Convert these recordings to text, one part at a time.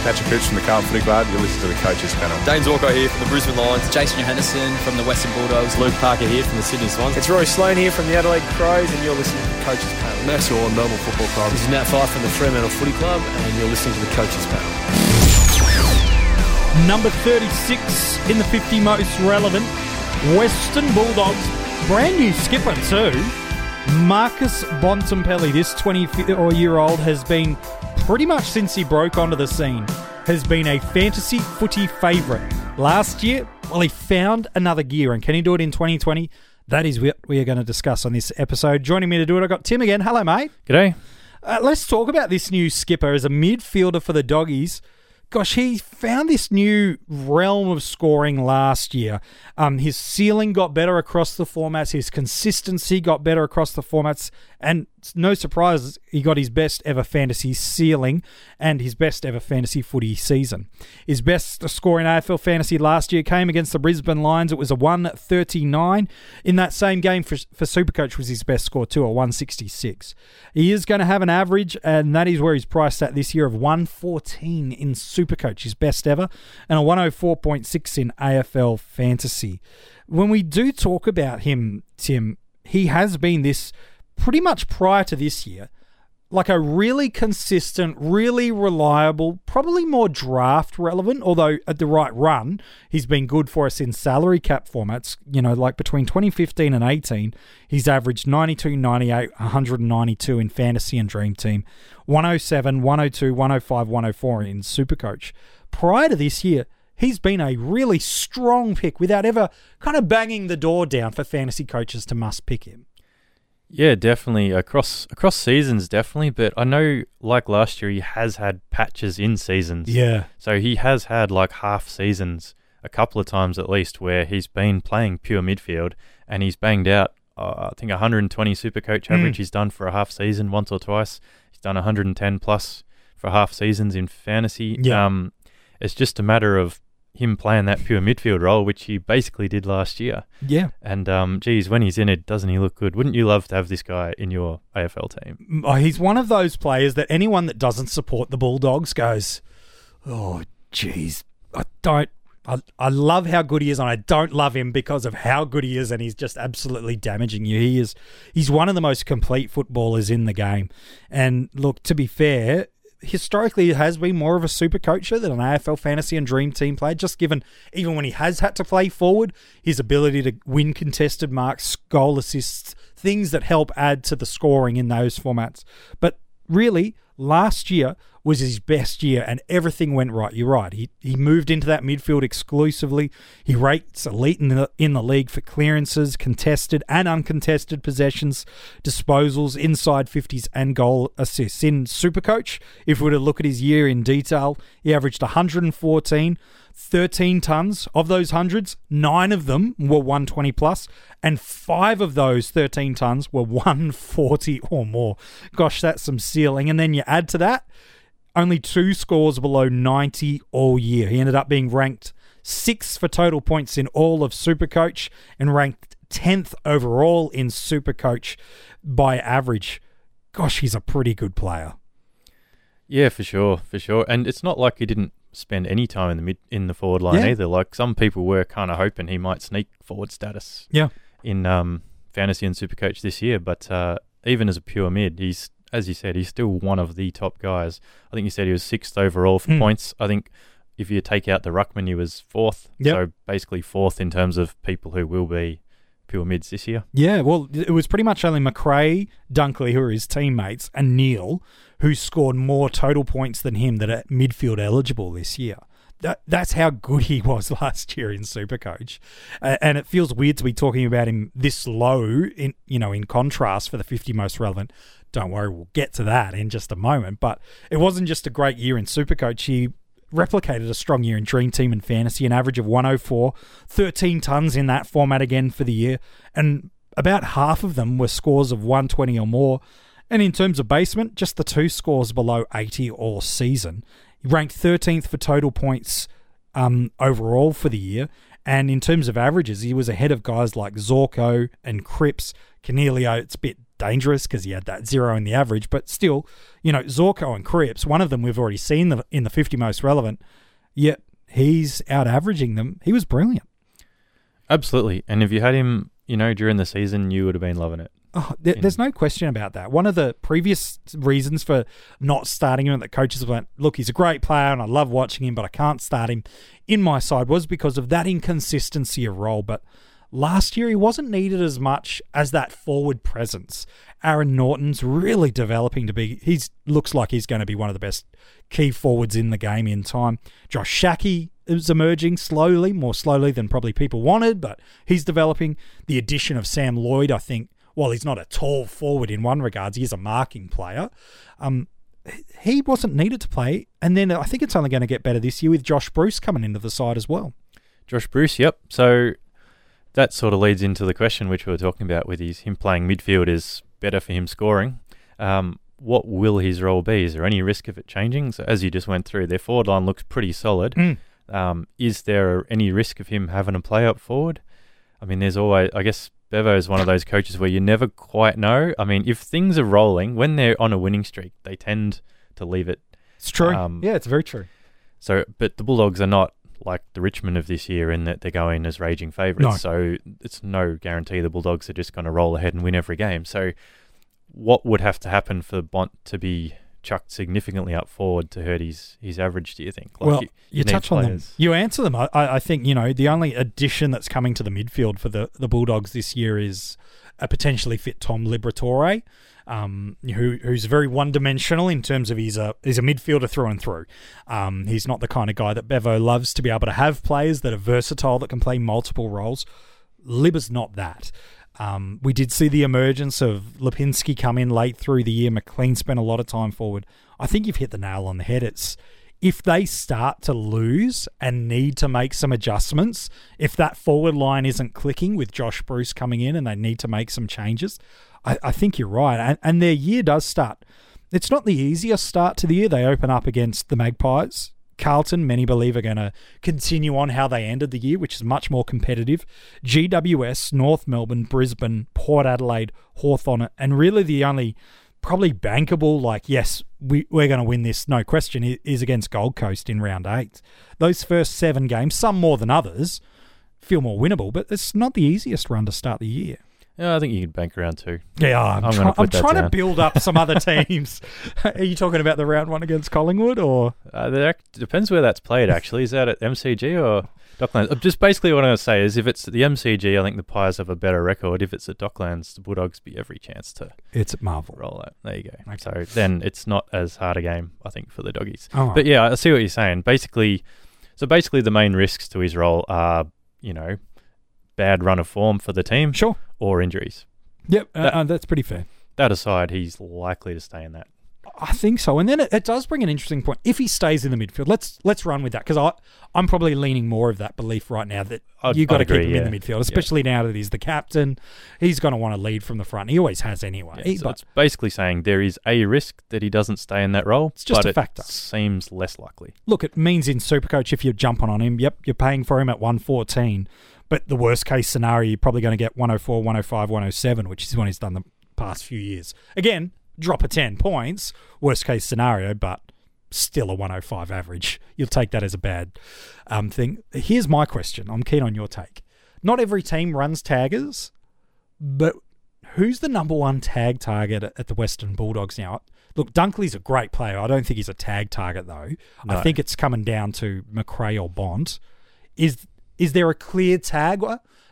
Patrick Cooch from the Carlton Footy Club. You listen to the coaches panel. Dane Zorko here from the Brisbane Lions. Jason Johannisen from the Western Bulldogs. Luke Parker here from the Sydney Swans. It's Rory Sloane here from the Adelaide Crows, and you're listening to the coaches panel. Max Orr, Melbourne Football Club. This is Nat Fyfe from the Fremantle Footy Club, and you're listening to the coaches panel. Number 36 in the 50 most relevant Western Bulldogs. Brand new skipper, too. Marcus Bontempelli, this 24 year old, has been pretty much since he broke onto the scene, has been a fantasy footy favourite. Last year, well, he found another gear, and can he do it in 2020? That is what we are going to discuss on this episode. Joining me to do it, I've got Tim again. Hello, mate. G'day. Uh, let's talk about this new skipper as a midfielder for the Doggies gosh, he found this new realm of scoring last year. Um, his ceiling got better across the formats, his consistency got better across the formats, and no surprise, he got his best ever fantasy ceiling and his best ever fantasy footy season. His best score in AFL fantasy last year came against the Brisbane Lions. It was a 139. In that same game for, for Supercoach was his best score too, a 166. He is going to have an average, and that is where he's priced at this year of 114 in Supercoach, his best ever, and a 104.6 in AFL fantasy. When we do talk about him, Tim, he has been this pretty much prior to this year, like a really consistent, really reliable, probably more draft relevant, although at the right run, he's been good for us in salary cap formats. You know, like between 2015 and 18, he's averaged 92, 98, 192 in fantasy and dream team, 107, 102, 105, 104 in supercoach. Prior to this year, he's been a really strong pick without ever kind of banging the door down for fantasy coaches to must pick him. Yeah, definitely across across seasons, definitely. But I know, like last year, he has had patches in seasons. Yeah. So he has had like half seasons, a couple of times at least, where he's been playing pure midfield and he's banged out. Uh, I think 120 super coach hmm. average mm. he's done for a half season once or twice. He's done 110 plus for half seasons in fantasy. Yeah. Um, it's just a matter of him playing that pure midfield role, which he basically did last year. Yeah. And um, geez, when he's in it, doesn't he look good? Wouldn't you love to have this guy in your AFL team? Oh, he's one of those players that anyone that doesn't support the Bulldogs goes, oh, geez, I don't. I, I love how good he is, and I don't love him because of how good he is, and he's just absolutely damaging you. He is he's one of the most complete footballers in the game. And look, to be fair, historically has been more of a super coacher than an AFL fantasy and dream team player, just given even when he has had to play forward, his ability to win contested marks, goal assists, things that help add to the scoring in those formats. But really, last year was his best year and everything went right. You're right. He he moved into that midfield exclusively. He rates elite in the, in the league for clearances, contested and uncontested possessions, disposals, inside 50s and goal assists. In Supercoach, if we were to look at his year in detail, he averaged 114 13 tons. Of those hundreds, nine of them were 120 plus, and five of those 13 tons were 140 or more. Gosh, that's some ceiling. And then you add to that, only two scores below 90 all year. He ended up being ranked sixth for total points in all of Supercoach and ranked 10th overall in Supercoach by average. Gosh, he's a pretty good player. Yeah, for sure, for sure. And it's not like he didn't spend any time in the mid in the forward line yeah. either. Like some people were kind of hoping he might sneak forward status. Yeah. In um, fantasy and supercoach this year, but uh, even as a pure mid, he's as you said, he's still one of the top guys. I think you said he was sixth overall for mm. points. I think if you take out the ruckman, he was fourth. Yep. So basically fourth in terms of people who will be pure mids this year. Yeah, well, it was pretty much only Macrae, Dunkley, who are his teammates, and Neale who scored more total points than him that are midfield eligible this year. That, that's how good he was last year in Supercoach, uh, and it feels weird to be talking about him this low in you know in contrast for the 50 most relevant. Don't worry, we'll get to that in just a moment. But it wasn't just a great year in Supercoach. He replicated a strong year in Dream Team and Fantasy, an average of 104, 13 tons in that format again for the year, and about half of them were scores of 120 or more. And in terms of basement, just the two scores below 80 all season. He ranked 13th for total points um, overall for the year. And in terms of averages, he was ahead of guys like Zorko and Cripps. Coniglio, it's a bit dangerous because he had that zero in the average. But still, you know, Zorko and Cripps, one of them we've already seen the, in the 50 most relevant, yet he's out averaging them. He was brilliant. Absolutely. And if you had him, you know, during the season, you would have been loving it. Oh, there, there's mm. no question about that. One of the previous reasons for not starting him that coaches went, look, he's a great player and I love watching him, but I can't start him in my side was because of that inconsistency of role. But last year he wasn't needed as much as that forward presence. Aaron Naughton's really developing to be. He looks like he's going to be one of the best key forwards in the game in time. Josh Schache is emerging slowly, more slowly than probably people wanted, but he's developing. The addition of Sam Lloyd, I think, while he's not a tall forward in one regards, he is a marking player. Um, he wasn't needed to play, and then I think it's only going to get better this year with Josh Bruce coming into the side as well. Josh Bruce, yep. So that sort of leads into the question which we were talking about with his him playing midfield is better for him scoring. Um, what will his role be? Is there any risk of it changing? So as you just went through, their forward line looks pretty solid. Mm. Um, is there any risk of him having a play up forward? I mean, there's always, I guess, Bevo is one of those coaches where you never quite know. I mean, if things are rolling, when they're on a winning streak, they tend to leave it. It's true. Um, yeah, it's very true. So, but the Bulldogs are not like the Richmond of this year in that they're going as raging favourites. No. So it's no guarantee the Bulldogs are just going to roll ahead and win every game. So what would have to happen for Bont to be chucked significantly up forward to hurt his, his average, do you think? Like well, you, you, you touch on them. You answer them. I, I I think, you know, the only addition that's coming to the midfield for the, the Bulldogs this year is a potentially fit Tom Liberatore, um, who who's very one dimensional in terms of he's a he's a midfielder through and through. Um, he's not the kind of guy that Bevo loves to be able to have players that are versatile that can play multiple roles. Libba's not that. Um, we did see the emergence of Lipinski come in late through the year. McLean spent a lot of time forward. I think you've hit the nail on the head. It's if they start to lose and need to make some adjustments, if that forward line isn't clicking with Josh Bruce coming in and they need to make some changes, I, I think you're right. And, and their year does start. It's not the easiest start to the year. They open up against the Magpies. Carlton, many believe, are going to continue on how they ended the year, which is much more competitive. GWS, North Melbourne, Brisbane, Port Adelaide, Hawthorn, and really the only probably bankable, like, yes, we, we're going to win this, no question, is against Gold Coast in round eight. Those first seven games, some more than others, feel more winnable, but it's not the easiest run to start the year. Yeah, I think you could bank around two. Yeah, I'm, I'm try- I'm that trying to build up some other teams. Are you talking about the round one against Collingwood or? Uh, ac- depends where that's played, actually. Is that at MCG or Docklands? Uh, Just basically what I'm going to say is if it's at the MCG, I think the Pies have a better record. If it's at Docklands, the Bulldogs be every chance to It's at Marvel. roll out. There you go. Okay. So then it's not as hard a game, I think, for the doggies. Right. But yeah, I see what you're saying. Basically, so basically the main risks to his role are, you know, bad run of form for the team Sure. Or injuries. Yep, uh, That- uh, that's pretty fair. That aside, he's likely to stay in that. I think so. And then it, it does bring an interesting point. If he stays in the midfield, let's let's run with that because I I'm probably leaning more of that belief right now that I'd- you got to keep him in the midfield, especially now that he's the captain. He's going to want to lead from the front. He always has anyway. Yeah, so but it's basically saying there is a risk that he doesn't stay in that role. It's just but a it factor. seems less likely. look, it means in Supercoach if you're jumping on him, yep, you're paying for him at 114. But the worst case scenario, you're probably going to get 104, 105, 107, which is what he's done the past few years. Again, drop of 10 points, worst case scenario, but still a 105 average. You'll take that as a bad um, thing. Here's my question. I'm keen on your take. Not every team runs taggers, but who's the number one tag target at the Western Bulldogs now? Look, Dunkley's a great player. I don't think he's a tag target though. I think it's coming down to Macrae or Bont. Is is there a clear tag,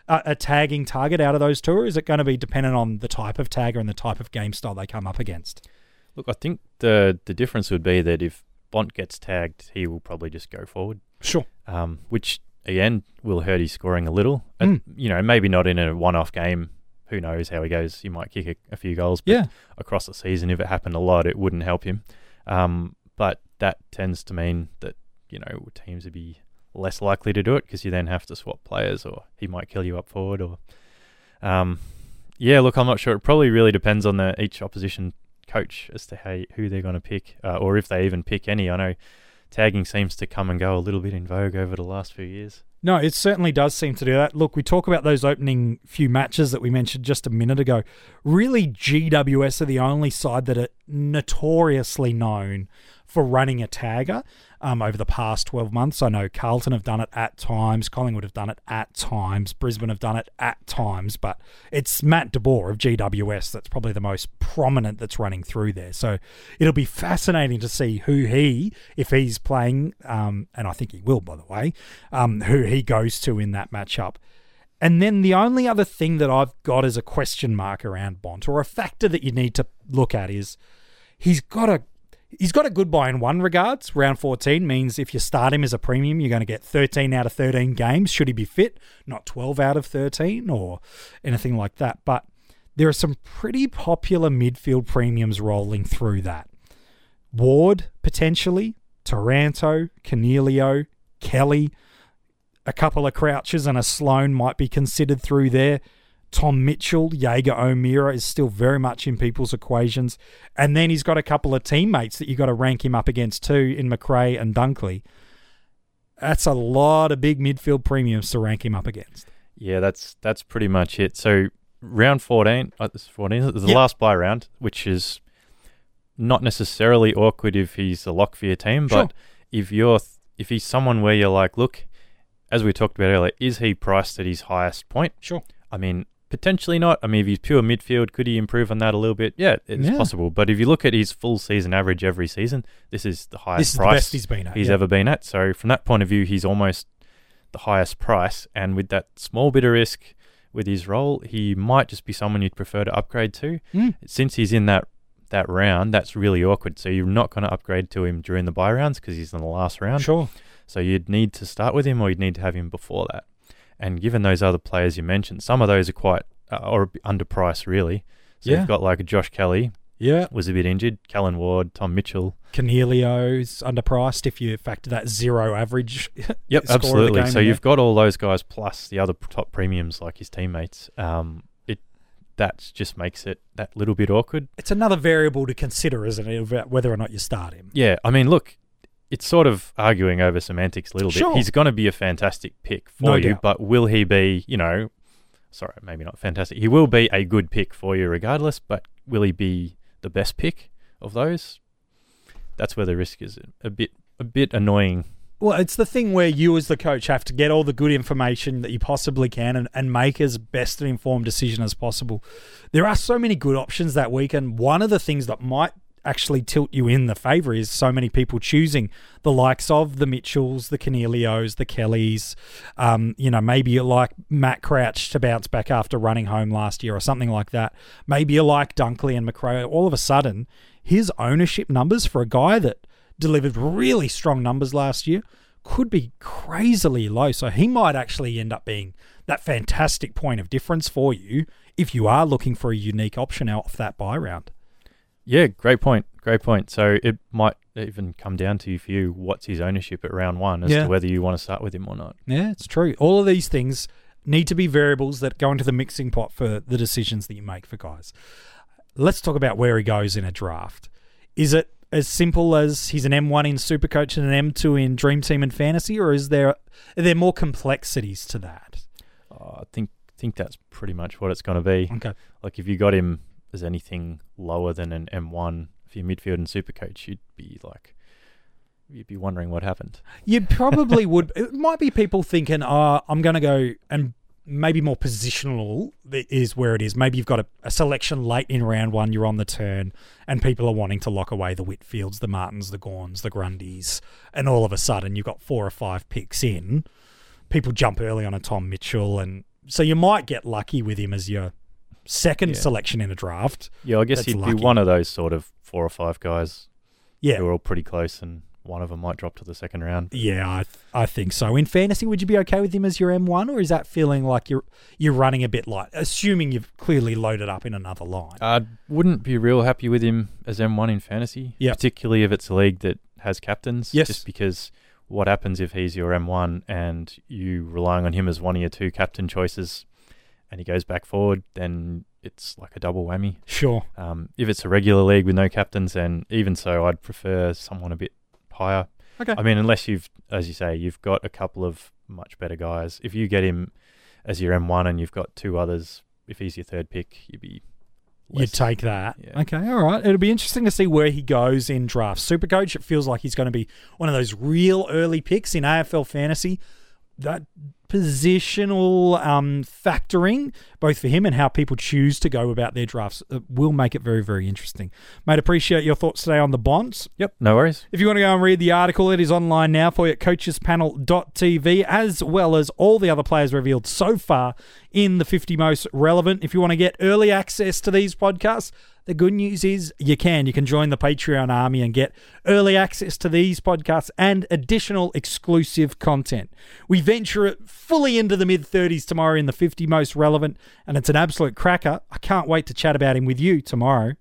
a tagging target out of those two, or is it going to be dependent on the type of tagger and the type of game style they come up against? Look, I think the the difference would be that if Bont gets tagged, he will probably just go forward, Sure. um, which again will hurt his scoring a little. And, you know, maybe not in a one-off game. Who knows how he goes? He might kick a, a few goals, but Yeah. across the season, if it happened a lot, it wouldn't help him. Um, but that tends to mean that you know teams would be less likely to do it because you then have to swap players, or he might kill you up forward, or um, yeah. Look, I'm not sure. It probably really depends on the each opposition coach as to how who they're going to pick, uh, or if they even pick any. I know tagging seems to come and go a little bit in vogue over the last few years. No, it certainly does seem to do that. Look, we talk about those opening few matches that we mentioned just a minute ago. Really, GWS are the only side that are notoriously known for running a tagger um, over the past 12 months. I know Carlton have done it at times, Collingwood have done it at times, Brisbane have done it at times, but it's Matt DeBoer of GWS that's probably the most prominent that's running through there. So it'll be fascinating to see who he, if he's playing, um, and I think he will, by the way, um, who he goes to in that matchup. And then the only other thing that I've got as a question mark around Bont, or a factor that you need to look at, is he's got a He's got a good buy in one regards. Round 14 means if you start him as a premium, you're going to get 13 out of 13 games, should he be fit, not 12 out of 13 or anything like that. But there are some pretty popular midfield premiums rolling through that. Ward, potentially, Taranto, Coniglio, Kelly, a couple of Crouches and a Sloane might be considered through there. Tom Mitchell, Jaeger O'Meara is still very much in people's equations. And then he's got a couple of teammates that you've got to rank him up against too in Macrae and Dunkley. That's a lot of big midfield premiums to rank him up against. Yeah, that's that's pretty much it. So round 14, uh, this is 14, the Yep. last buy round, which is not necessarily awkward if he's a lock for your team, Sure. but if you're th- if he's someone where you're like, look, as we talked about earlier, is he priced at his highest point? Sure. I mean, potentially not. I mean, if he's pure midfield, could he improve on that a little bit? Yeah, it's Yeah. possible. But if you look at his full season average every season, this is the highest is price the he's been at. he's yeah. ever been at. So from that point of view, he's almost the highest price. And with that small bit of risk with his role, he might just be someone you'd prefer to upgrade to. Mm. Since he's in that that round, that's really awkward. So you're not going to upgrade to him during the buy rounds because he's in the last round. Sure. So you'd need to start with him, or you'd need to have him before that. And given those other players you mentioned, some of those are quite uh, or underpriced, really. So Yeah. you've got like Josh Kelly Yeah. was a bit injured, Callan Ward, Tom Mitchell. Coniglio's underpriced if you factor that zero average. Yep, score of the absolutely. So you've got all those guys plus the other top premiums like his teammates. Um, it that just makes it that little bit awkward. It's another variable to consider, isn't it, about whether or not you start him? Yeah, I mean, look, it's sort of arguing over semantics a little Sure. bit. He's going to be a fantastic pick for No you, doubt. but will he be? You know, sorry, maybe not fantastic. He will be a good pick for you regardless, but will he be the best pick of those? That's where the risk is a bit a bit annoying. Well, it's the thing where you, as the coach, have to get all the good information that you possibly can and, and make as best an informed decision as possible. There are so many good options that week, and one of the things that might actually tilt you in the favour is so many people choosing the likes of the Mitchells, the Coniglios, the Kellys. Um, you know, maybe you like Matt Crouch to bounce back after running home last year or something like that. Maybe you like Dunkley and Macrae. All of a sudden, his ownership numbers for a guy that delivered really strong numbers last year could be crazily low. So he might actually end up being that fantastic point of difference for you if you are looking for a unique option out of that buy round. Yeah, great point. Great point. So it might even come down to for you what's his ownership at round one as Yeah. to whether you want to start with him or not. Yeah, it's true. All of these things need to be variables that go into the mixing pot for the decisions that you make for guys. Let's talk about where he goes in a draft. Is it as simple as he's an M1 in Supercoach and an M2 in Dream Team and Fantasy, or is there are there more complexities to that? Uh, I think think that's pretty much what it's going to be. Okay. Like if you got him as anything lower than an M1 for your midfield and super coach, you'd be like, you'd be wondering what happened. You probably would. It might be people thinking, oh, I'm going to go and maybe more positional is where it is. Maybe you've got a, a selection late in round one, you're on the turn, and people are wanting to lock away the Whitfields, the Martins, the Gawns, the Grundys, and all of a sudden you've got four or five picks in. People jump early on a Tom Mitchell, and so you might get lucky with him as your second Yeah. selection in a draft. Yeah, I guess he'd lucky. be one of those sort of four or five guys Yeah, who are all pretty close, and one of them might drop to the second round. Yeah, I, th- I think so. In fantasy, would you be okay with him as your M1, or is that feeling like you're you're running a bit light, assuming you've clearly loaded up in another line? I wouldn't be real happy with him as M1 in fantasy, Yeah. particularly if it's a league that has captains. Yes. Just because what happens if he's your M1 and you relying on him as one of your two captain choices and he goes back forward, then it's like a double whammy. Sure. Um, if it's a regular league with no captains, then even so, I'd prefer someone a bit higher. Okay. I mean, unless you've, as you say, you've got a couple of much better guys. If you get him as your M1 and you've got two others, if he's your third pick, you'd be. You'd take that. Yeah. Okay, all right. It'll be interesting to see where he goes in draft. Supercoach, it feels like he's going to be one of those real early picks in AFL fantasy. That positional um, factoring, both for him and how people choose to go about their drafts, uh, will make it very, very interesting. Mate, appreciate your thoughts today on the bonds. Yep, no worries. If you want to go and read the article, it is online now for you at coachespanel.tv, as well as all the other players revealed so far in the 50 most relevant. If you want to get early access to these podcasts, the good news is you can. You can join the Patreon army and get early access to these podcasts and additional exclusive content. We venture it fully into the mid 30s tomorrow in the 50 most relevant, and it's an absolute cracker. I can't wait to chat about him with you tomorrow.